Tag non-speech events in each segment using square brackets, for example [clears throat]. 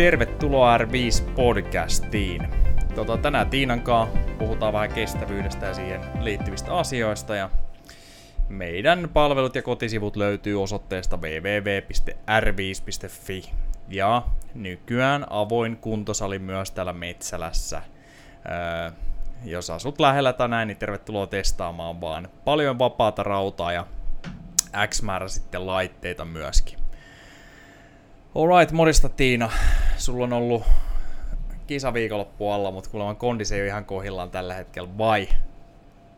Tervetuloa R5-podcastiin. Tota, tänään Tiinan kanssa puhutaan vähän kestävyydestä ja siihen liittyvistä asioista. Ja meidän palvelut ja kotisivut löytyy osoitteesta www.r5.fi. Ja nykyään avoin kuntosali myös täällä Metsälässä. Öö, jos asut lähellä tai näin, niin tervetuloa testaamaan vaan. Paljon vapaata rautaa ja X määrä sitten laitteita myöskin. Alright, morista Tiina. Sulla on ollut kisaviikonloppu alla, mutta kuulemma kondis ei ole ihan kohillaan tällä hetkellä, vai?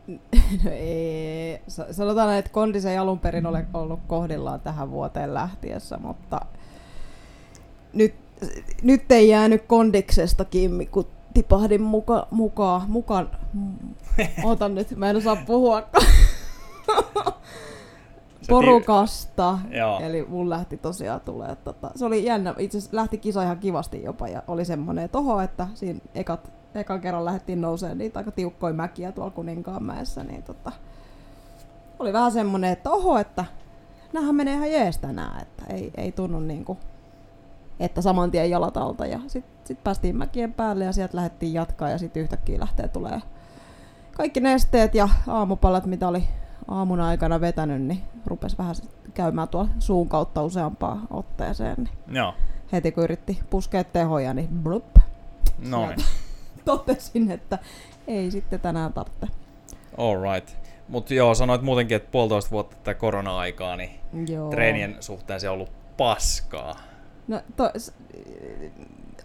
[laughs] No ei. Sanotaan, että kondis ei alun perin ole ollut kohdillaan tähän vuoteen lähtiessä, mutta nyt, nyt ei jäänyt kondiksesta kiinni, kun tipahdin muka, mukaan, mukaan. Otan nyt, mä en osaa puhua. [laughs] porukasta. Joo. Eli mun lähti tosiaan tulee. Tota, se oli jännä. Itse asiassa lähti kisa ihan kivasti jopa ja oli semmoinen toho, että siinä ekat, ekan kerran lähdettiin nousemaan niitä aika tiukkoja mäkiä tuolla Kuninkaanmäessä. Niin tota, oli vähän semmoinen, että oho, että näähän menee ihan jees tänään, että ei, ei tunnu niinku, että saman tien jalat alta. Ja sitten sit päästiin mäkien päälle ja sieltä lähdettiin jatkaa ja sitten yhtäkkiä lähtee tulee kaikki nesteet ja aamupalat, mitä oli aamun aikana vetänyt, niin rupesi vähän käymään tuolla suun kautta useampaan otteeseen. Niin Joo. Heti kun yritti puskea tehoja, niin blup. Noin. [laughs] Totesin, että ei sitten tänään tarvitse. Alright. Mutta joo, sanoit muutenkin, että puolitoista vuotta tätä korona-aikaa, niin joo. treenien suhteen se on ollut paskaa. No, to,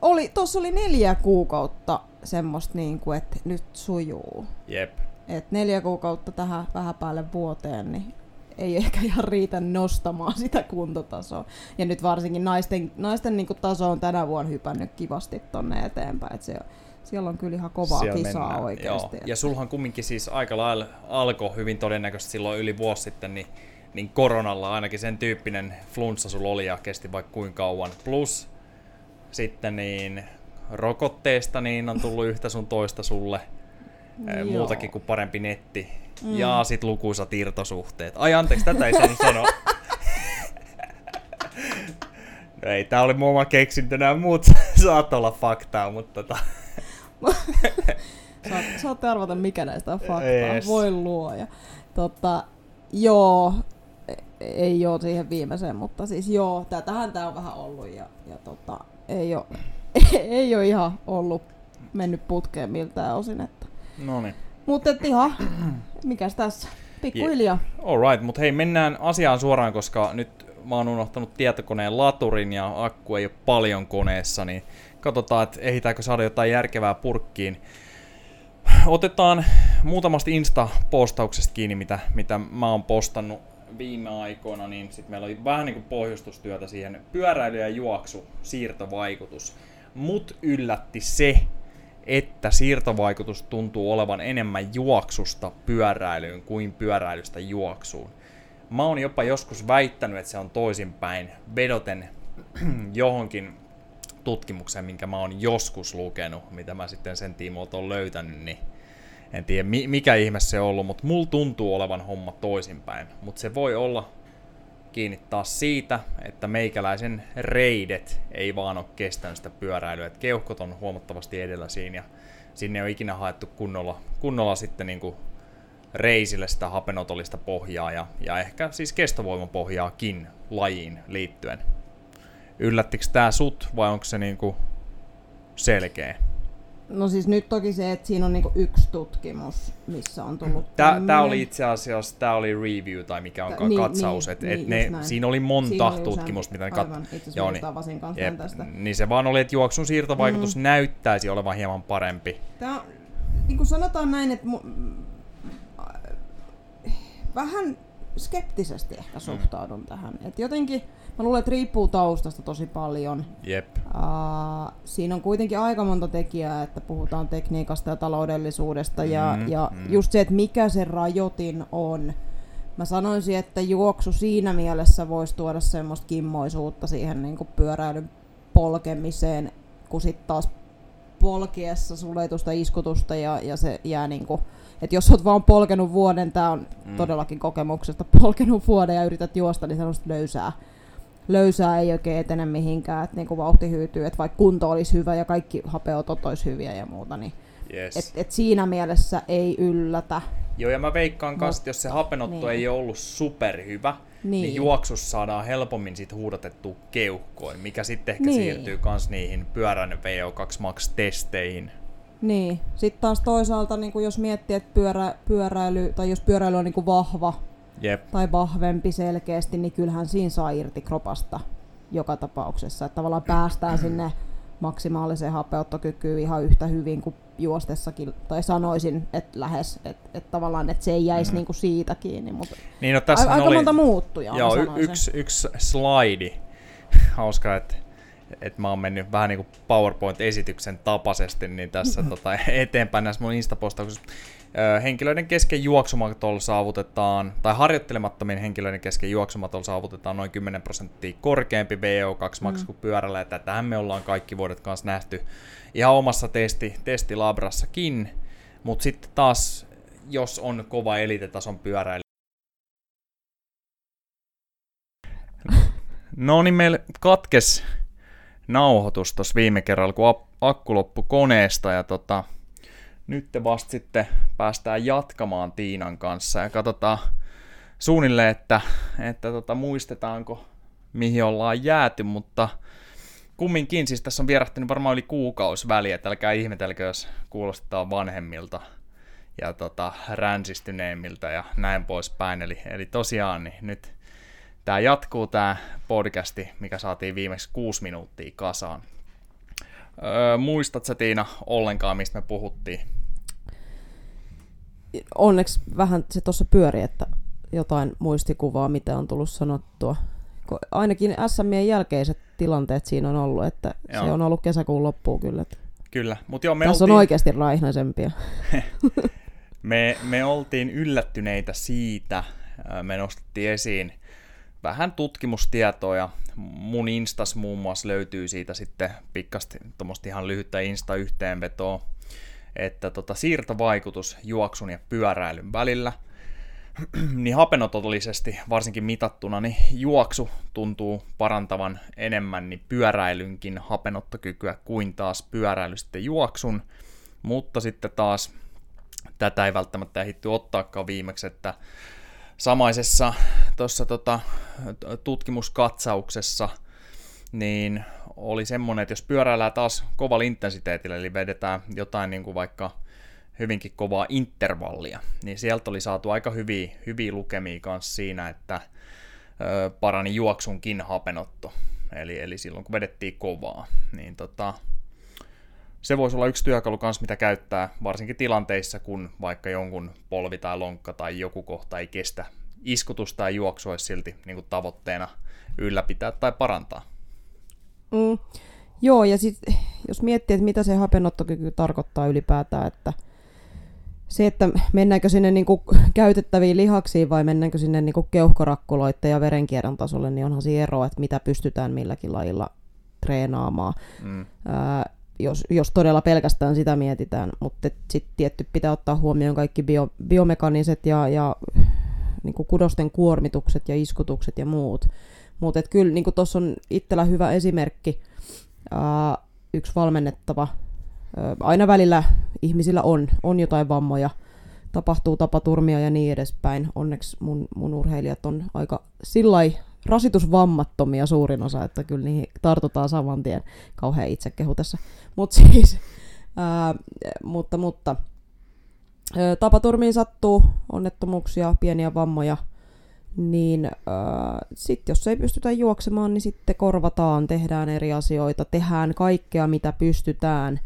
oli, tuossa oli neljä kuukautta semmoista, niin kuin, että nyt sujuu. Jep. Et neljä kuukautta tähän vähän päälle vuoteen, niin ei ehkä ihan riitä nostamaan [laughs] sitä kuntotasoa. Ja nyt varsinkin naisten, naisten niin kuin taso on tänä vuonna hypännyt kivasti tonne eteenpäin. Et se, siellä on kyllä ihan kovaa siellä kisaa mennään, oikeasti. Joo. Ja sulhan kumminkin siis aika lailla alkoi hyvin todennäköisesti silloin yli vuosi sitten, niin, niin koronalla ainakin sen tyyppinen flunssa sulla oli ja kesti vaikka kuinka kauan. Plus sitten niin rokotteesta niin on tullut yhtä sun toista sulle – Joo. muutakin kuin parempi netti. Mm. Ja sit lukuisat irtosuhteet. Ai anteeksi, tätä ei saanut sanoa. no [laughs] ei, tää oli muun oma keksintö, nämä muut [laughs] saat olla faktaa, mutta tota... [laughs] Saat, saatte arvata, mikä näistä on faktaa. Yes. Voi luoja. Tota, joo, e, ei ole siihen viimeiseen, mutta siis joo, tätähän tää on vähän ollut ja, ja tota, ei ole, ei ole ihan ollut mennyt putkeen miltään osin, että No niin. Mutta ihan, mikäs tässä? Pikkuhiljaa. Yeah. Alright, mutta hei, mennään asiaan suoraan, koska nyt mä oon unohtanut tietokoneen laturin ja akku ei ole paljon koneessa, niin katsotaan, että ehditäänkö saada jotain järkevää purkkiin. Otetaan muutamasta Insta-postauksesta kiinni, mitä, mitä mä oon postannut viime aikoina, niin sitten meillä oli vähän niin kuin pohjustustyötä siihen pyöräily- ja juoksu siirtovaikutus. Mut yllätti se, että siirtovaikutus tuntuu olevan enemmän juoksusta pyöräilyyn kuin pyöräilystä juoksuun. Mä oon jopa joskus väittänyt, että se on toisinpäin, vedoten [clears throat] johonkin tutkimukseen, minkä mä oon joskus lukenut, mitä mä sitten sen tiimoilta oon löytänyt, niin en tiedä mikä ihme se on ollut, mutta mulla tuntuu olevan homma toisinpäin. Mutta se voi olla kiinni taas siitä, että meikäläisen reidet ei vaan ole kestänyt sitä pyöräilyä. Et keuhkot on huomattavasti edellä siinä ja sinne ole ikinä haettu kunnolla, kunnolla sitten niin kuin reisille sitä hapenotollista pohjaa ja, ja ehkä siis kestovoimapohjaakin lajiin liittyen. Yllättikö tämä sut vai onko se niin kuin selkeä? No siis nyt toki se, että siinä on niinku yksi tutkimus, missä on tullut Tämä oli itse asiassa, tämä oli review tai mikä on niin, katsaus, niin, että niin, et ne, siinä oli monta siinä oli tutkimusta, mitä ne kat... Joo, niin, kanssa jep, tästä. Niin se vaan oli, että juoksun siirtovaikutus mm. näyttäisi olevan hieman parempi. Tämä, niin kuin sanotaan näin, että mu- vähän skeptisesti ehkä suhtaudun mm. tähän. Et jotenkin Mä luulen, että riippuu taustasta tosi paljon. Jep. Uh, siinä on kuitenkin aika monta tekijää, että puhutaan tekniikasta ja taloudellisuudesta mm, ja, ja mm. just se, että mikä se rajoitin on. Mä sanoisin, että juoksu siinä mielessä voisi tuoda semmoista kimmoisuutta siihen niin kuin pyöräilyn polkemiseen, kun sitten taas polkiessa tuosta iskutusta ja, ja se jää niin kuin, että jos oot vaan polkenut vuoden, tää on mm. todellakin kokemuksesta, polkenut vuoden ja yrität juosta, niin se on löysää löysää ei oikein etene mihinkään, että niinku vauhti hyytyy, että vaikka kunto olisi hyvä ja kaikki hapeotot olisi hyviä ja muuta, niin yes. et, et siinä mielessä ei yllätä. Joo, ja mä veikkaan kanssa, että jos se hapenotto niin. ei ole ollut superhyvä, niin. niin juoksussa saadaan helpommin sit huudatettua keuhkoin, mikä sitten ehkä niin. siirtyy myös niihin pyörän VO2 Max-testeihin. Niin. Sitten taas toisaalta, niin jos miettii, että pyörä, pyöräily, tai jos pyöräily on niin vahva Jep. tai vahvempi selkeästi, niin kyllähän siinä saa irti kropasta joka tapauksessa. Että tavallaan päästään [clears throat] sinne maksimaaliseen hapeuttokykyyn ihan yhtä hyvin kuin juostessakin, tai sanoisin, että lähes, että, että tavallaan että se ei jäisi mm. niinku siitä kiinni, mutta niin, no, tässä aika oli, monta muuttuja. Joo, y- yksi, yksi slaidi, [laughs] hauska, että että mä oon mennyt vähän niin kuin PowerPoint-esityksen tapaisesti niin tässä tota, [laughs] eteenpäin näissä mun Insta-postauksissa. Henkilöiden kesken juoksumatolla saavutetaan, tai harjoittelemattomien henkilöiden kesken juoksumatolla saavutetaan noin 10 prosenttia korkeampi VO2 max mm. kuin pyörällä, ja tätähän me ollaan kaikki vuodet kanssa nähty ihan omassa testi, testilabrassakin, mutta sitten taas, jos on kova elitetason pyöräily, [laughs] No niin, meillä katkes nauhoitus tuossa viime kerralla, kun akku loppui koneesta ja tota, nyt vasta sitten päästään jatkamaan Tiinan kanssa ja katsotaan suunnilleen, että, että tota, muistetaanko mihin ollaan jääty, mutta kumminkin, siis tässä on vierähtänyt varmaan yli kuukausi väliä, että älkää ihmetelkö, jos kuulostetaan vanhemmilta ja tota, ränsistyneemmiltä ja näin poispäin. Eli, eli tosiaan niin nyt tämä jatkuu tämä podcasti, mikä saatiin viimeksi kuusi minuuttia kasaan. Öö, muistatko Tiina ollenkaan, mistä me puhuttiin? Onneksi vähän se tuossa pyöri, että jotain muistikuvaa, mitä on tullut sanottua. Ainakin SMien jälkeiset tilanteet siinä on ollut, että joo. se on ollut kesäkuun loppuun kyllä. Kyllä, mutta joo, me Tässä oltiin... on oikeasti raihnaisempia. [laughs] me, me oltiin yllättyneitä siitä, me nostettiin esiin vähän tutkimustietoa mun Instas muun muassa löytyy siitä sitten pikkasti tuommoista ihan lyhyttä Insta-yhteenvetoa, että tota, siirtovaikutus juoksun ja pyöräilyn välillä, [clears throat] niin hapenotollisesti varsinkin mitattuna, niin juoksu tuntuu parantavan enemmän niin pyöräilynkin hapenottokykyä kuin taas pyöräily sitten juoksun, mutta sitten taas tätä ei välttämättä ehditty ottaakaan viimeksi, että samaisessa tuossa tota, tutkimuskatsauksessa niin oli semmoinen, että jos pyöräillään taas kovalla intensiteetillä, eli vedetään jotain niin kuin vaikka hyvinkin kovaa intervallia, niin sieltä oli saatu aika hyviä, hyviä lukemia kanssa siinä, että ö, parani juoksunkin hapenotto. Eli, eli silloin kun vedettiin kovaa, niin tota, se voisi olla yksi työkalu kanssa, mitä käyttää varsinkin tilanteissa, kun vaikka jonkun polvi tai lonkka tai joku kohta ei kestä iskutusta tai juoksua olisi silti niin kuin tavoitteena ylläpitää tai parantaa. Mm. Joo, ja sitten jos miettii, että mitä se hapenottokyky tarkoittaa ylipäätään, että se, että mennäänkö sinne niin kuin käytettäviin lihaksiin vai mennäänkö sinne niin kuin keuhkorakkuloiden ja verenkierron tasolle, niin onhan siinä ero, että mitä pystytään milläkin lajilla treenaamaan. Mm. Ää, jos, jos todella pelkästään sitä mietitään, mutta sitten tietty pitää ottaa huomioon kaikki bio, biomekaniset ja, ja niin kuin kudosten kuormitukset ja iskutukset ja muut. Mutta kyllä niin tuossa on itsellä hyvä esimerkki, ää, yksi valmennettava. Ää, aina välillä ihmisillä on, on jotain vammoja, tapahtuu tapaturmia ja niin edespäin. Onneksi mun, mun urheilijat on aika sillai rasitusvammattomia suurin osa, että kyllä niihin tartutaan saman tien. Kauhean itsekehu tässä. Mut siis, [laughs] ää, mutta, mutta tapaturmiin sattuu, onnettomuuksia, pieniä vammoja, niin sitten jos ei pystytä juoksemaan, niin sitten korvataan, tehdään eri asioita, tehdään kaikkea, mitä pystytään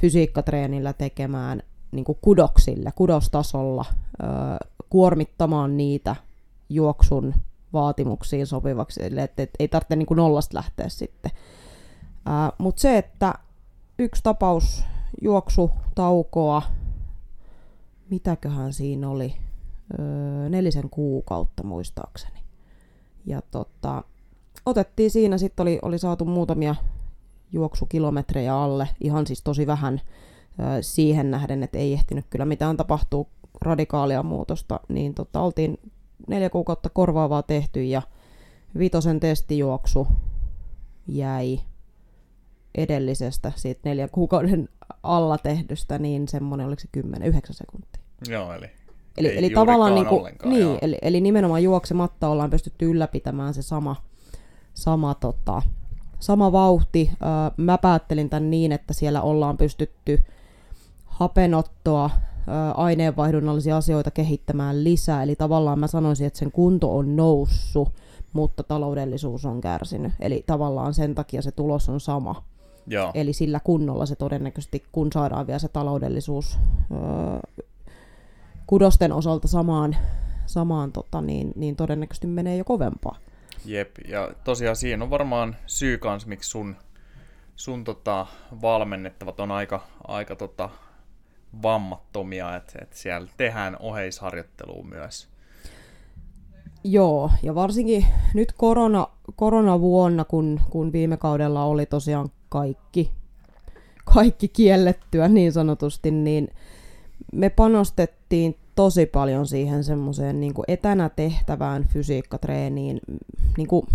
fysiikkatreenillä tekemään niin kuin kudoksille, kudostasolla, äh, kuormittamaan niitä juoksun vaatimuksiin sopivaksi, että et, ei tarvitse niin kuin nollasta lähteä sitten. Mutta se, että yksi tapaus juoksu, taukoa, mitäköhän siinä oli, öö, nelisen kuukautta muistaakseni. Ja tota, otettiin siinä, sitten oli, oli saatu muutamia juoksukilometrejä alle, ihan siis tosi vähän öö, siihen nähden, että ei ehtinyt kyllä mitään tapahtuu radikaalia muutosta, niin tota, oltiin neljä kuukautta korvaavaa tehty ja vitosen testijuoksu jäi edellisestä, siitä neljän kuukauden alla tehdystä, niin semmoinen, oliko se 10, 9 sekuntia. Joo, eli Eli, eli tavallaan niin kuin, niin, eli, eli nimenomaan juoksematta ollaan pystytty ylläpitämään se sama, sama, tota, sama vauhti. mä päättelin tämän niin, että siellä ollaan pystytty hapenottoa, aineenvaihdunnallisia asioita kehittämään lisää. Eli tavallaan mä sanoisin, että sen kunto on noussut, mutta taloudellisuus on kärsinyt. Eli tavallaan sen takia se tulos on sama. Joo. Eli sillä kunnolla se todennäköisesti, kun saadaan vielä se taloudellisuus öö, kudosten osalta samaan, samaan tota, niin, niin todennäköisesti menee jo kovempaa. Jep, ja tosiaan siinä on varmaan syy kans, miksi sun, sun tota, valmennettavat on aika, aika tota, vammattomia, että et siellä tehdään oheisharjoittelua myös. Joo, ja varsinkin nyt korona, koronavuonna, kun, kun viime kaudella oli tosiaan kaikki, kaikki kiellettyä niin sanotusti, niin me panostettiin tosi paljon siihen semmoiseen niin etänä tehtävään fysiikkatreeniin. Niin kuin,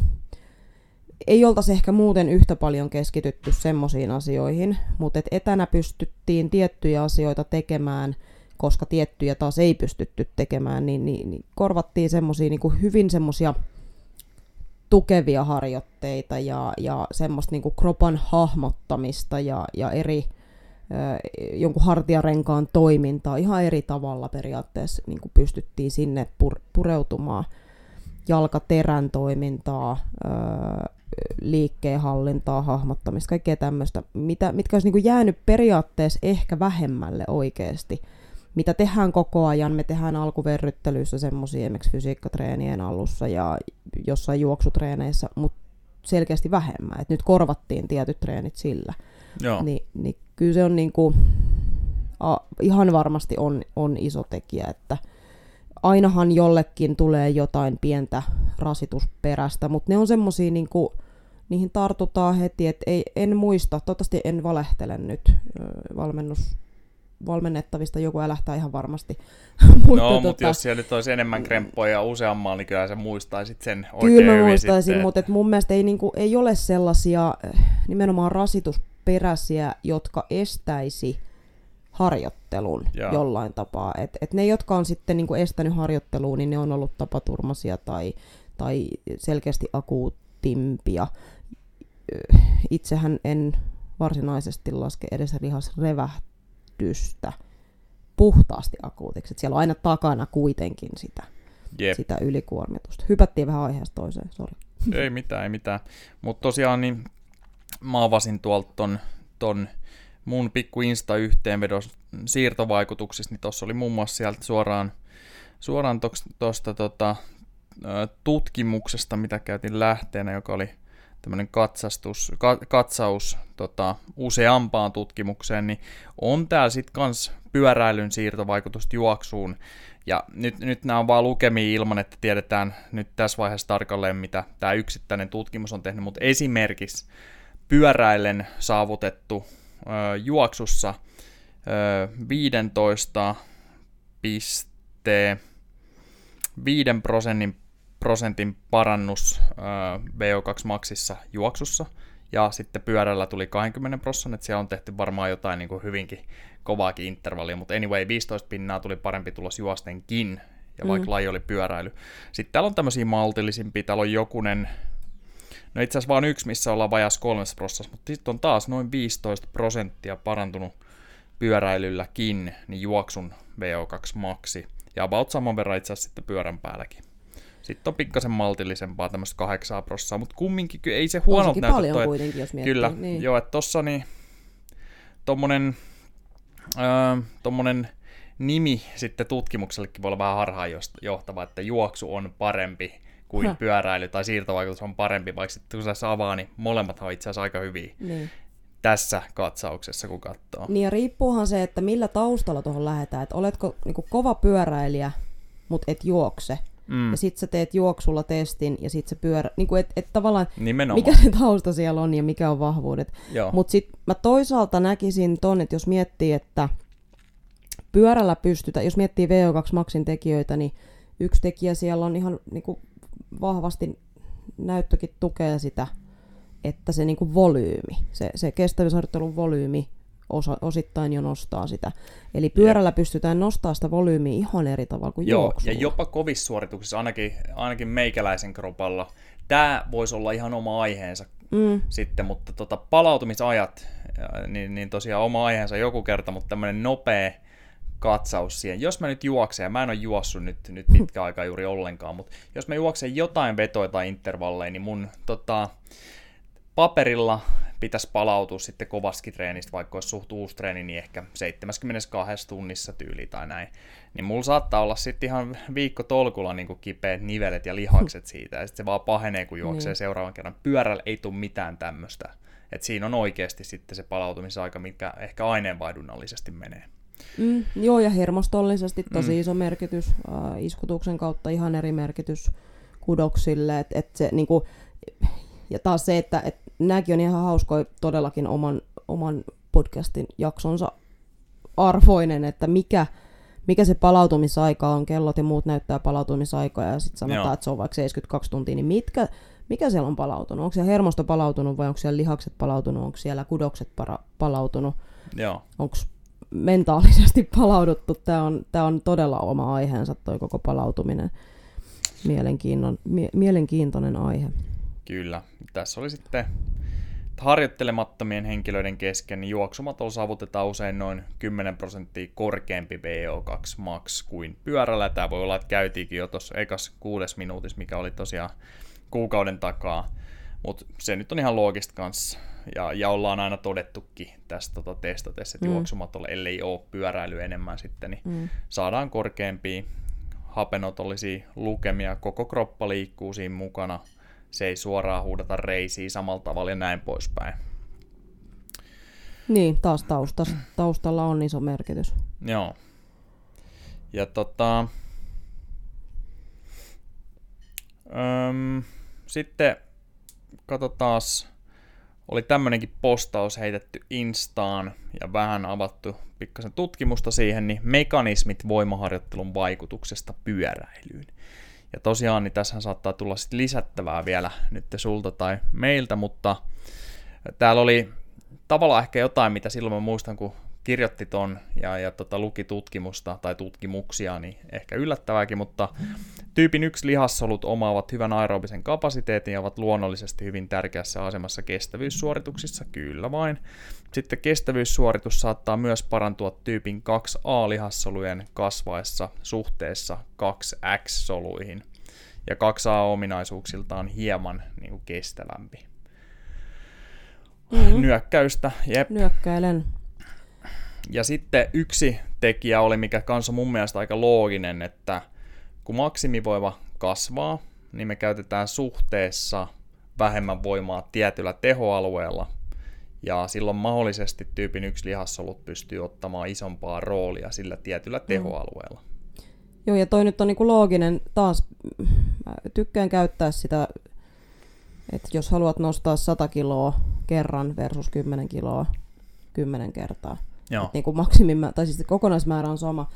ei oltaisi ehkä muuten yhtä paljon keskitytty semmoisiin asioihin, mutta et etänä pystyttiin tiettyjä asioita tekemään, koska tiettyjä taas ei pystytty tekemään, niin, niin, niin korvattiin semmoisia niin hyvin semmoisia tukevia harjoitteita ja, ja semmoista niin kropan hahmottamista ja, ja eri jonkun hartiarenkaan toimintaa ihan eri tavalla periaatteessa niin kuin pystyttiin sinne pur- pureutumaan. Jalkaterän toimintaa, liikkeenhallintaa, hahmottamista, kaikkea tämmöistä, mitä, mitkä olisi niin kuin jäänyt periaatteessa ehkä vähemmälle oikeasti. Mitä tehdään koko ajan, me tehdään alkuverryttelyssä semmoisia esimerkiksi fysiikkatreenien alussa ja jossain juoksutreeneissä, mutta selkeästi vähemmän. Et nyt korvattiin tietyt treenit sillä. Joo. Ni, niin kyllä se on niin kuin, a, ihan varmasti on, on iso tekijä, että ainahan jollekin tulee jotain pientä rasitusperästä, mutta ne on semmoisia niin kuin, niihin tartutaan heti, että ei, en muista, toivottavasti en valehtele nyt valmennus, valmennettavista, joku älähtää ihan varmasti. [laughs] mutta no, tota, mutta jos siellä nyt olisi enemmän kremppoja useammalla, niin kyllä sä muistaisit sen oikein Kyllä mä muistaisin, sitten. mutta et mun mielestä ei, niinku, ei ole sellaisia eh, nimenomaan rasitus peräisiä, jotka estäisi harjoittelun ja. jollain tapaa. Et, et ne, jotka on sitten niin kuin estänyt harjoittelua, niin ne on ollut tapaturmaisia tai, tai selkeästi akuuttimpia. Itsehän en varsinaisesti laske edes lihasrevähdystä puhtaasti akuutiksi. Et siellä on aina takana kuitenkin sitä, Jep. sitä ylikuormitusta. Hypättiin vähän aiheesta toiseen, sori. Ei mitään, ei mitään. Mutta tosiaan niin mä avasin tuolta ton, ton mun pikku Insta-yhteenvedon siirtovaikutuksista, niin tuossa oli muun muassa sieltä suoraan, suoraan tuosta tota, tutkimuksesta, mitä käytin lähteenä, joka oli tämmöinen katsastus, ka, katsaus tota, useampaan tutkimukseen, niin on täällä sitten kans pyöräilyn siirtovaikutusta juoksuun. Ja nyt, nyt nämä on vaan lukemia ilman, että tiedetään nyt tässä vaiheessa tarkalleen, mitä tämä yksittäinen tutkimus on tehnyt, mutta esimerkiksi pyöräillen saavutettu juoksussa ö, 15 piste 5 prosentin, prosentin parannus ö, VO2 maksissa juoksussa, ja sitten pyörällä tuli 20 prosentin, että siellä on tehty varmaan jotain niin kuin hyvinkin kovaakin intervallia, mutta anyway, 15 pinnaa tuli parempi tulos juostenkin, ja vaikka mm. laji oli pyöräily. Sitten täällä on tämmöisiä maltillisimpia, täällä on jokunen No itse asiassa vain yksi, missä ollaan vajas kolmessa prosessissa, mutta sitten on taas noin 15 prosenttia parantunut pyöräilylläkin, niin juoksun VO2 maksi. Ja about saman verran itse asiassa sitten pyörän päälläkin. Sitten on pikkasen maltillisempaa tämmöistä kahdeksaa prossaa, mutta kumminkin ei se huonolta näytä. paljon toi, kuitenkin, jos miettii. Kyllä, niin. joo, että tossa niin tommonen, äh, tommonen nimi sitten tutkimuksellekin voi olla vähän harhaanjohtava, että juoksu on parempi kuin Häh. pyöräily tai siirtovaikutus on parempi, vaikka sitten kun se avaa, niin molemmat on itse asiassa aika hyviä. Niin. Tässä katsauksessa, kun katsoo. Niin ja riippuuhan se, että millä taustalla tuohon lähdetään. Että oletko niin kova pyöräilijä, mutta et juokse. Mm. Ja sitten sä teet juoksulla testin ja sitten se pyörä, niin kuin et, et tavallaan Nimenomaan. mikä se tausta siellä on ja mikä on vahvuudet. Mutta sitten mä toisaalta näkisin ton, että jos miettii, että pyörällä pystytään, jos miettii VO2 Maxin tekijöitä, niin yksi tekijä siellä on ihan niin kuin vahvasti näyttökin tukee sitä, että se niinku volyymi, se, se kestävyysharjoittelun volyymi osa, osittain jo nostaa sitä. Eli pyörällä ja. pystytään nostamaan sitä volyymiä ihan eri tavalla kuin Joo, juoksulla. ja jopa kovissa suorituksissa, ainakin, ainakin meikäläisen kropalla, tämä voisi olla ihan oma aiheensa mm. sitten, mutta tota, palautumisajat, niin, niin tosiaan oma aiheensa joku kerta, mutta tämmöinen nopea katsaus siihen. Jos mä nyt juoksen, ja mä en ole juossut nyt, nyt pitkä [laughs] aika juuri ollenkaan, mutta jos mä juoksen jotain vetoja tai intervalleja, niin mun tota, paperilla pitäisi palautua sitten kovasti treenistä, vaikka olisi suht uusi treeni, niin ehkä 72 tunnissa tyyli tai näin. Niin mulla saattaa olla sitten ihan viikko tolkulla niin kipeät nivelet ja lihakset [laughs] siitä, ja sitten se vaan pahenee, kun juoksee niin. seuraavan kerran. Pyörällä ei tule mitään tämmöistä. Et siinä on oikeasti sitten se palautumisaika, mikä ehkä aineenvaihdunnallisesti menee. Mm, joo, ja hermostollisesti tosi mm. iso merkitys. Äh, iskutuksen kautta ihan eri merkitys kudoksille. Et, et se, niinku, ja taas se, että et, nämäkin on ihan hauskoja todellakin oman, oman podcastin jaksonsa arvoinen, että mikä, mikä se palautumisaika on. Kellot ja muut näyttää palautumisaikoja ja sitten sanotaan, Joo. että se on vaikka 72 tuntia, niin mitkä, mikä siellä on palautunut? Onko siellä hermosto palautunut vai onko siellä lihakset palautunut? Onko siellä kudokset para- palautunut? Joo. Onko mentaalisesti [laughs] palauduttu? Tämä on, tämä on todella oma aiheensa toi koko palautuminen. Mielenkiinnon, mie- mielenkiintoinen aihe. Kyllä. Tässä oli sitten harjoittelemattomien henkilöiden kesken niin juoksumatolla saavutetaan usein noin 10 prosenttia korkeampi VO2 max kuin pyörällä. Tämä voi olla, että käytiinkin jo tuossa ekas kuudes minuutissa, mikä oli tosiaan kuukauden takaa. Mutta se nyt on ihan loogista kanssa. Ja, ja ollaan aina todettukin tästä tota, testatessa, että mm. juoksumatolla, ellei ole pyöräily enemmän sitten, niin mm. saadaan korkeampia hapenotollisia lukemia. Koko kroppa liikkuu siinä mukana se ei suoraan huudata reisiä samalla tavalla ja näin poispäin. Niin, taas taustas, taustalla on iso merkitys. Joo. Ja tota... Öm, sitten katsotaan, oli tämmönenkin postaus heitetty Instaan ja vähän avattu pikkasen tutkimusta siihen, niin mekanismit voimaharjoittelun vaikutuksesta pyöräilyyn. Ja tosiaan, niin tässä saattaa tulla sitten lisättävää vielä nyt sulta tai meiltä, mutta täällä oli tavallaan ehkä jotain, mitä silloin mä muistan, kun kirjoitti ton ja, ja tota, luki tutkimusta tai tutkimuksia, niin ehkä yllättävääkin, mutta tyypin yksi lihassolut omaavat hyvän aerobisen kapasiteetin ja ovat luonnollisesti hyvin tärkeässä asemassa kestävyyssuorituksissa, kyllä vain. Sitten kestävyyssuoritus saattaa myös parantua tyypin 2A-lihassolujen kasvaessa suhteessa 2X-soluihin. Ja 2A-ominaisuuksiltaan hieman niin kuin kestävämpi. Mm-hmm. Nyökkäystä, jep. Nyökkäilen. Ja sitten yksi tekijä oli, mikä kanssa mun mielestä aika looginen, että kun maksimivoima kasvaa, niin me käytetään suhteessa vähemmän voimaa tietyllä tehoalueella, ja silloin mahdollisesti tyypin yksi lihassolut pystyy ottamaan isompaa roolia sillä tietyllä mm. tehoalueella. Joo, ja toi nyt on niinku looginen taas. Mä tykkään käyttää sitä, että jos haluat nostaa 100 kiloa kerran versus 10 kiloa 10 kertaa, Joo. niin kuin maksimin, tai siis kokonaismäärä on sama,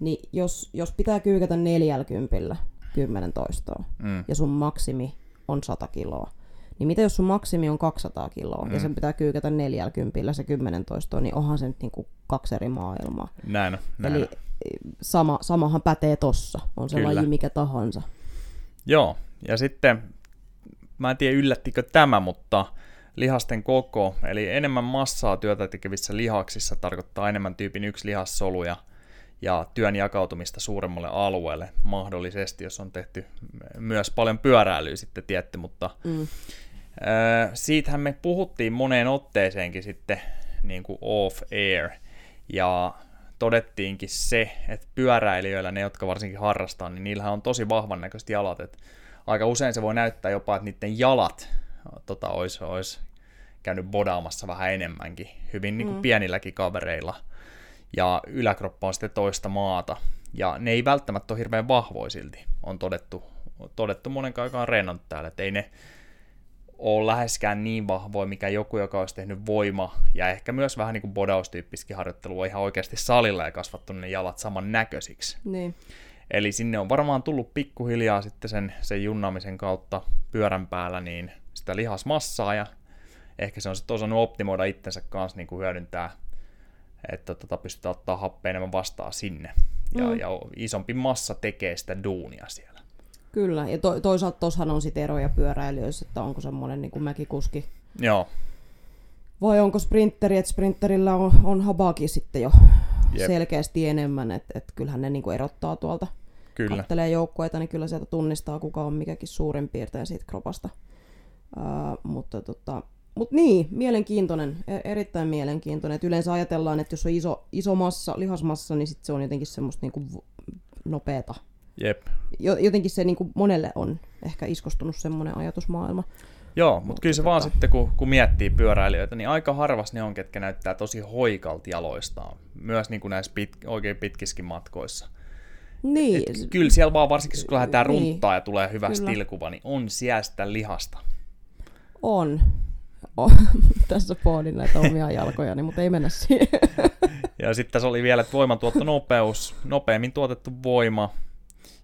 niin jos, jos pitää kyykätä 40 10 toistoa, mm. ja sun maksimi on 100 kiloa, niin mitä jos sun maksimi on 200 kiloa, mm. ja sen pitää kyykätä 40 se 10 toistoa, niin onhan se nyt niin kuin kaksi eri maailmaa. Näin näin Eli sama, samahan pätee tossa, on se Kyllä. laji mikä tahansa. Joo, ja sitten, mä en tiedä yllättikö tämä, mutta lihasten koko, eli enemmän massaa työtä tekevissä lihaksissa tarkoittaa enemmän tyypin yksi lihassoluja ja työn jakautumista suuremmalle alueelle mahdollisesti, jos on tehty myös paljon pyöräilyä sitten tietty, mutta mm. siitähän me puhuttiin moneen otteeseenkin sitten niin kuin off air. Ja todettiinkin se, että pyöräilijöillä, ne jotka varsinkin harrastaa, niin niillähän on tosi vahvan näköiset jalat, että aika usein se voi näyttää jopa, että niiden jalat tota, olisi, olisi käynyt bodaamassa vähän enemmänkin, hyvin niin kuin mm. pienilläkin kavereilla. Ja yläkroppa on sitten toista maata. Ja ne ei välttämättä ole hirveän vahvoja silti, on todettu, todettu monen aikaan reenannut täällä, että ei ne ole läheskään niin vahvoja, mikä joku, joka olisi tehnyt voima ja ehkä myös vähän niin kuin bodaustyyppiskin harjoittelua ihan oikeasti salilla ja kasvattu ne jalat saman näköisiksi. Niin. Eli sinne on varmaan tullut pikkuhiljaa sitten sen, sen junnamisen kautta pyörän päällä niin sitä lihasmassaa ja ehkä se on sitten osannut optimoida itsensä kanssa niin kuin hyödyntää, että tota, pystytään ottaa happea enemmän vastaan sinne. Ja, mm. ja isompi massa tekee sitä duunia siellä. Kyllä, ja to, toisaalta tuossahan on sitten eroja pyöräilijöissä, että onko semmoinen niin kuin mäkikuski. Joo. Vai onko sprinteri, että sprinterillä on, on habaki sitten jo Jep. selkeästi enemmän, että et kyllähän ne niin kuin erottaa tuolta. Kyllä. Kattelee joukkueita, niin kyllä sieltä tunnistaa, kuka on mikäkin suurin piirtein siitä kropasta. Uh, mutta tota, mut niin, mielenkiintoinen, e- erittäin mielenkiintoinen. Et yleensä ajatellaan, että jos on iso, iso massa, lihasmassa, niin sit se on jotenkin semmoista niinku nopeeta. Jep. Jotenkin se niinku monelle on ehkä iskostunut semmoinen ajatusmaailma. Joo, mutta kyllä se tota... vaan sitten, kun, kun miettii pyöräilijöitä, niin aika harvas ne on, ketkä näyttää tosi hoikalti jaloistaan. Myös niin kuin näissä pit, oikein pitkiskin matkoissa. Niin. Et kyllä siellä vaan, varsinkin kun lähdetään niin. runttaa ja tulee hyvä kyllä. stilkuva, niin on siellä sitä lihasta. On. [laughs] Tässä pohdin näitä omia jalkojani, mutta ei mennä siihen. ja sitten tässä oli vielä, että voimantuotto nopeus, nopeammin tuotettu voima,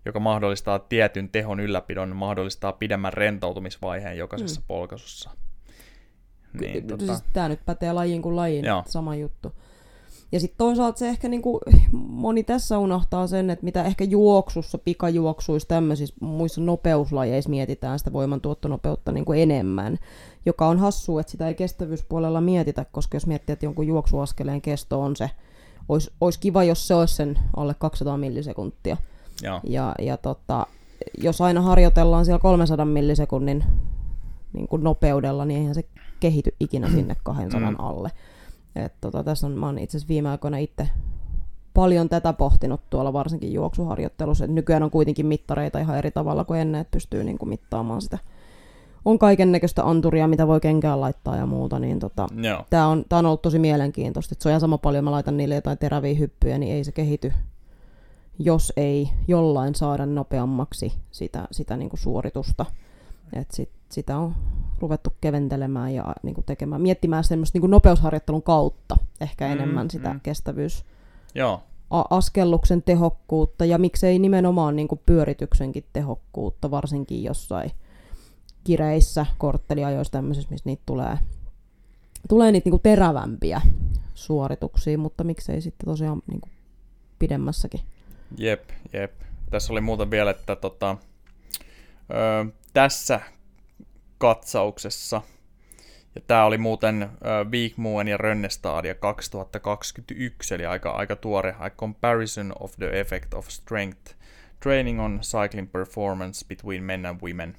joka mahdollistaa tietyn tehon ylläpidon, mahdollistaa pidemmän rentoutumisvaiheen jokaisessa mm. polkaisussa. Niin, tota... siis Tämä nyt pätee lajiin kuin lajiin, sama juttu. Ja sitten toisaalta se ehkä niinku, moni tässä unohtaa sen, että mitä ehkä juoksussa, pikajuoksuissa, tämmöisissä muissa nopeuslajeissa mietitään sitä voimantuottonopeutta niinku enemmän, joka on hassu, että sitä ei kestävyyspuolella mietitä, koska jos miettii, että jonkun juoksuaskeleen kesto on se, olisi, olisi kiva, jos se olisi sen alle 200 millisekuntia. Ja, ja, ja tota, jos aina harjoitellaan siellä 300 millisekunnin niin kuin nopeudella, niin eihän se kehity ikinä sinne [clears throat] 200 mm. alle. Et tota, tässä on, mä oon itse asiassa viime aikoina itse paljon tätä pohtinut tuolla varsinkin juoksuharjoittelussa. Et nykyään on kuitenkin mittareita ihan eri tavalla kuin ennen, että pystyy niin kuin mittaamaan sitä. On kaiken näköistä anturia, mitä voi kenkään laittaa ja muuta, niin tota, tämä on, tää on ollut tosi mielenkiintoista. Et se on ihan sama paljon, mä laitan niille jotain teräviä hyppyjä, niin ei se kehity, jos ei jollain saada nopeammaksi sitä, sitä niin kuin suoritusta. Et sit, sitä on ruvettu keventelemään ja niin kuin tekemään, miettimään semmoista niin kuin nopeusharjoittelun kautta ehkä mm, enemmän sitä mm. kestävyys. Joo. Askelluksen tehokkuutta ja miksei nimenomaan niin kuin pyörityksenkin tehokkuutta, varsinkin jossain kireissä, kortteliajoissa tämmöisissä, missä niitä tulee, tulee niitä niin kuin terävämpiä suorituksia, mutta miksei sitten tosiaan niin kuin pidemmässäkin. Jep, jep. Tässä oli muuta vielä, että tota, öö, tässä katsauksessa. Ja tämä oli muuten äh, Wigmuen ja Rönnestadia 2021, eli aika, aika tuore A Comparison of the Effect of Strength Training on Cycling Performance Between Men and Women.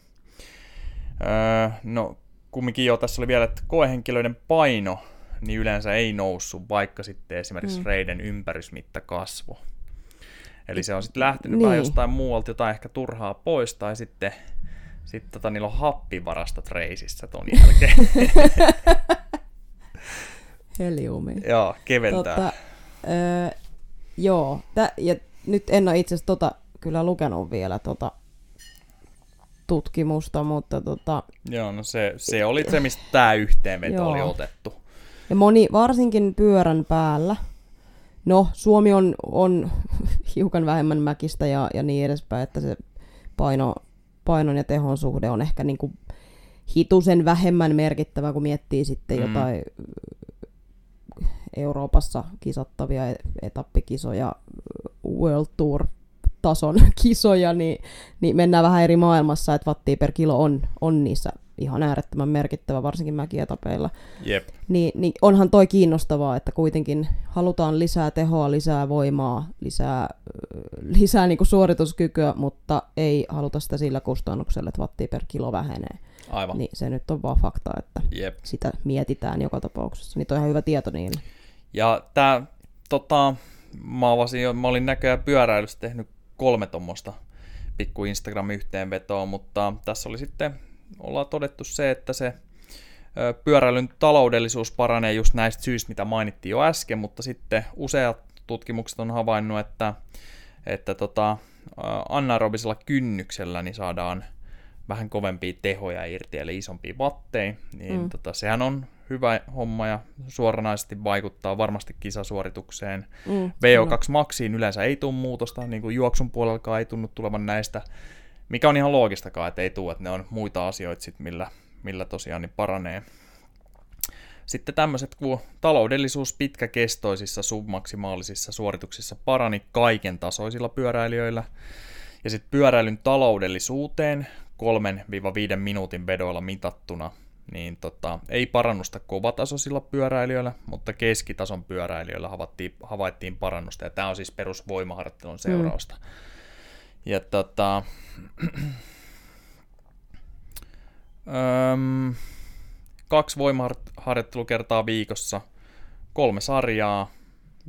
Äh, no, kumminkin jo tässä oli vielä, että koehenkilöiden paino niin yleensä ei noussut, vaikka sitten esimerkiksi mm. reiden ympärysmitta kasvo. Eli se on sitten lähtenyt niin. vähän jostain muualta jotain ehkä turhaa pois, tai sitten sitten tota, niillä on happivarastot reisissä ton jälkeen. [laughs] Heliumi. joo, keventää. Tota, öö, joo, Tä, ja nyt en ole itse asiassa tota, kyllä lukenut vielä tota tutkimusta, mutta tota... Joo, no se, se oli se, mistä tämä yhteenveto oli otettu. Ja moni, varsinkin pyörän päällä, no Suomi on, on [laughs] hiukan vähemmän mäkistä ja, ja niin edespäin, että se paino painon ja tehon suhde on ehkä niin kuin hitusen vähemmän merkittävä, kun miettii sitten mm. jotain Euroopassa kisattavia etappikisoja, World Tour tason [laughs] kisoja, niin, niin mennään vähän eri maailmassa, että wattia per kilo on, on niissä ihan äärettömän merkittävä, varsinkin mäkietapeilla. Yep. Niin, niin onhan toi kiinnostavaa, että kuitenkin halutaan lisää tehoa, lisää voimaa, lisää, lisää niin kuin suorituskykyä, mutta ei haluta sitä sillä kustannuksella, että wattia per kilo vähenee. Aivan. Niin se nyt on vaan fakta, että yep. sitä mietitään joka tapauksessa. Niin toi on ihan hyvä tieto niille. Ja tää, tota, mä, avasin, mä olin näköjään pyöräilyssä tehnyt kolme tuommoista pikku Instagram-yhteenvetoa, mutta tässä oli sitten ollaan todettu se, että se pyöräilyn taloudellisuus paranee just näistä syistä, mitä mainittiin jo äsken, mutta sitten useat tutkimukset on havainnut, että, että tota, anaerobisella kynnyksellä niin saadaan vähän kovempia tehoja irti, eli isompia vatteja, niin mm. tota, sehän on hyvä homma ja suoranaisesti vaikuttaa varmasti kisasuoritukseen. Mm, VO2 maksiin yleensä ei tule muutosta, niin kuin juoksun puolella ei tunnu tulevan näistä, mikä on ihan loogistakaan, että ei tule, että ne on muita asioita sit, millä, millä tosiaan niin paranee. Sitten tämmöiset kuin taloudellisuus pitkäkestoisissa submaksimaalisissa suorituksissa parani kaiken tasoisilla pyöräilijöillä. Ja sitten pyöräilyn taloudellisuuteen 3-5 minuutin vedoilla mitattuna, niin tota, ei parannusta kovatasoisilla pyöräilijöillä, mutta keskitason pyöräilijöillä havaittiin, havaittiin parannusta, ja tämä on siis perusvoimaharjoittelun seurausta. Mm. Ja tota, öm, kaksi voimaharjoittelukertaa viikossa, kolme sarjaa,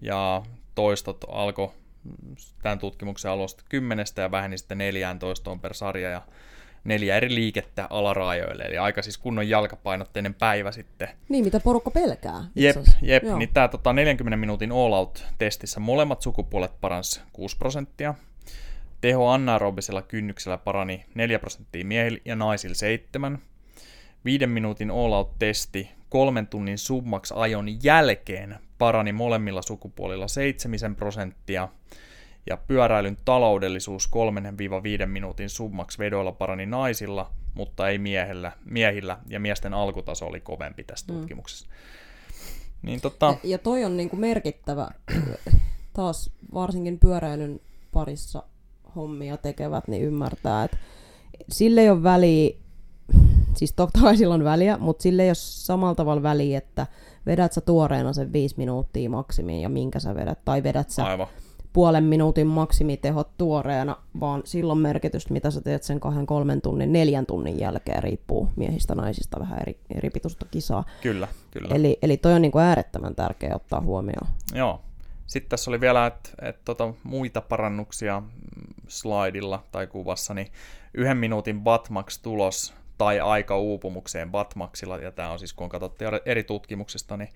ja toistot alkoi tämän tutkimuksen alusta 10 ja väheni sitten 14 per sarja, ja neljä eri liikettä alaraajoille, eli aika siis kunnon jalkapainotteinen päivä sitten. Niin, mitä porukka pelkää. Jep, jep. niin tämä tota, 40 minuutin all out-testissä molemmat sukupuolet parans 6 prosenttia. Teho anaerobisella kynnyksellä parani 4 prosenttia miehillä ja naisilla 7. Viiden minuutin all out-testi kolmen tunnin submax-ajon jälkeen parani molemmilla sukupuolilla 7 prosenttia ja pyöräilyn taloudellisuus 3-5 minuutin summaksi vedoilla parani naisilla, mutta ei miehillä, miehillä, ja miesten alkutaso oli kovempi tässä mm. tutkimuksessa. Niin, tota... ja, ja toi on niinku merkittävä, [clears throat] taas varsinkin pyöräilyn parissa hommia tekevät, niin ymmärtää, että sille ei ole väliä, [clears throat] siis totta kai sillä on väliä, mutta sille ei ole samalla tavalla väliä, että vedät sä tuoreena sen viisi minuuttia maksimiin ja minkä sä vedät, tai vedät sä Aivan puolen minuutin maksimitehot tuoreena, vaan silloin merkitystä, mitä sä teet sen kahden, kolmen tunnin, neljän tunnin jälkeen, riippuu miehistä, naisista, vähän eri, eri pituista kisaa. Kyllä, kyllä. Eli, eli toi on niin kuin äärettömän tärkeä ottaa huomioon. Joo. Sitten tässä oli vielä että et, tota, muita parannuksia slaidilla tai kuvassa, niin yhden minuutin Batmax tulos tai aika uupumukseen Batmaxilla, ja tämä on siis kun katsottiin eri tutkimuksista, niin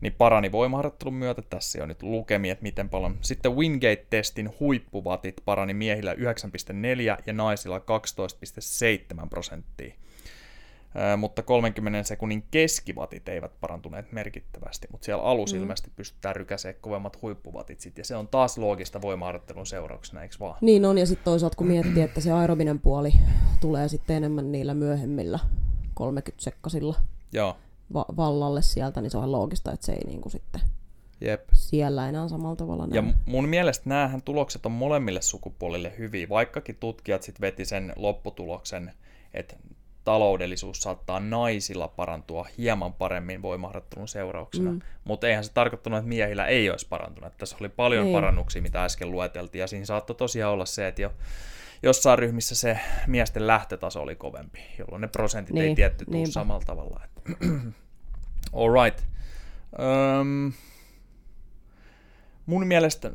niin parani voimaharjoittelun myötä. Tässä on nyt lukemia, että miten paljon. Sitten Wingate-testin huippuvatit parani miehillä 9,4 ja naisilla 12,7 prosenttia. Mutta 30 sekunnin keskivatit eivät parantuneet merkittävästi, mutta siellä alussa mm. ilmeisesti pystytään rykäsemään kovemmat huippuvatit sit, ja se on taas loogista voimaharjoittelun seurauksena, eikö vaan? Niin on, ja sitten toisaalta kun miettii, että se aerobinen puoli tulee sitten enemmän niillä myöhemmillä 30 sekkasilla. Joo va- vallalle sieltä, niin se on loogista, että se ei niin kuin sitten Jep. siellä enää samalla tavalla näy. Ja mun mielestä näähän tulokset on molemmille sukupuolille hyviä, vaikkakin tutkijat sitten veti sen lopputuloksen, että taloudellisuus saattaa naisilla parantua hieman paremmin voimaharjoittelun seurauksena. Mm. Mutta eihän se tarkoittanut, että miehillä ei olisi parantunut. Tässä oli paljon ei. parannuksia, mitä äsken lueteltiin, ja siinä saattoi tosiaan olla se, että jo jossain ryhmissä se miesten lähtötaso oli kovempi, jolloin ne prosentit niin, ei tietty tule samalla tavalla. [clears throat] All right. Um, mun mielestä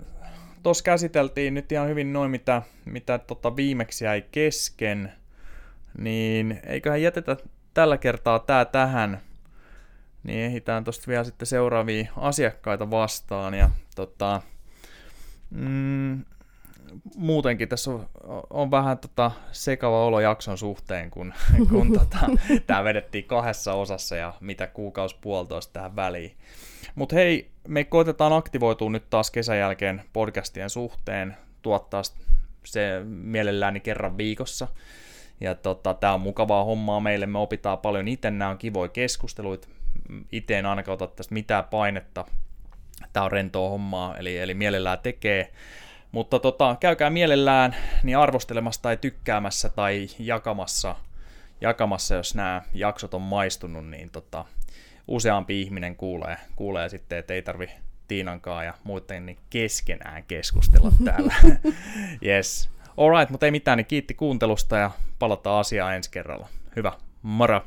tuossa käsiteltiin nyt ihan hyvin noin, mitä, mitä tota viimeksi jäi kesken, niin eiköhän jätetä tällä kertaa tää tähän, niin ehditään tuosta vielä sitten seuraavia asiakkaita vastaan, ja tota, mm, muutenkin tässä on, on vähän tota sekava olo jakson suhteen, kun, [laughs] kun tota, tämä vedettiin kahdessa osassa ja mitä kuukausi puolitoista tähän väliin. Mutta hei, me koitetaan aktivoitua nyt taas kesän jälkeen podcastien suhteen, tuottaa se mielelläni kerran viikossa. Ja tota, tämä on mukavaa hommaa meille, me opitaan paljon itse, nämä on kivoja keskusteluita. Itse en ainakaan ota tästä mitään painetta. Tämä on rentoa hommaa, eli, eli mielellään tekee. Mutta tota, käykää mielellään niin arvostelemassa tai tykkäämässä tai jakamassa, jakamassa jos nämä jaksot on maistunut, niin tota, useampi ihminen kuulee, kuulee sitten, että ei tarvi Tiinankaan ja muiden niin keskenään keskustella täällä. [laughs] yes. Alright, mutta ei mitään, niin kiitti kuuntelusta ja palataan asiaan ensi kerralla. Hyvä, moro!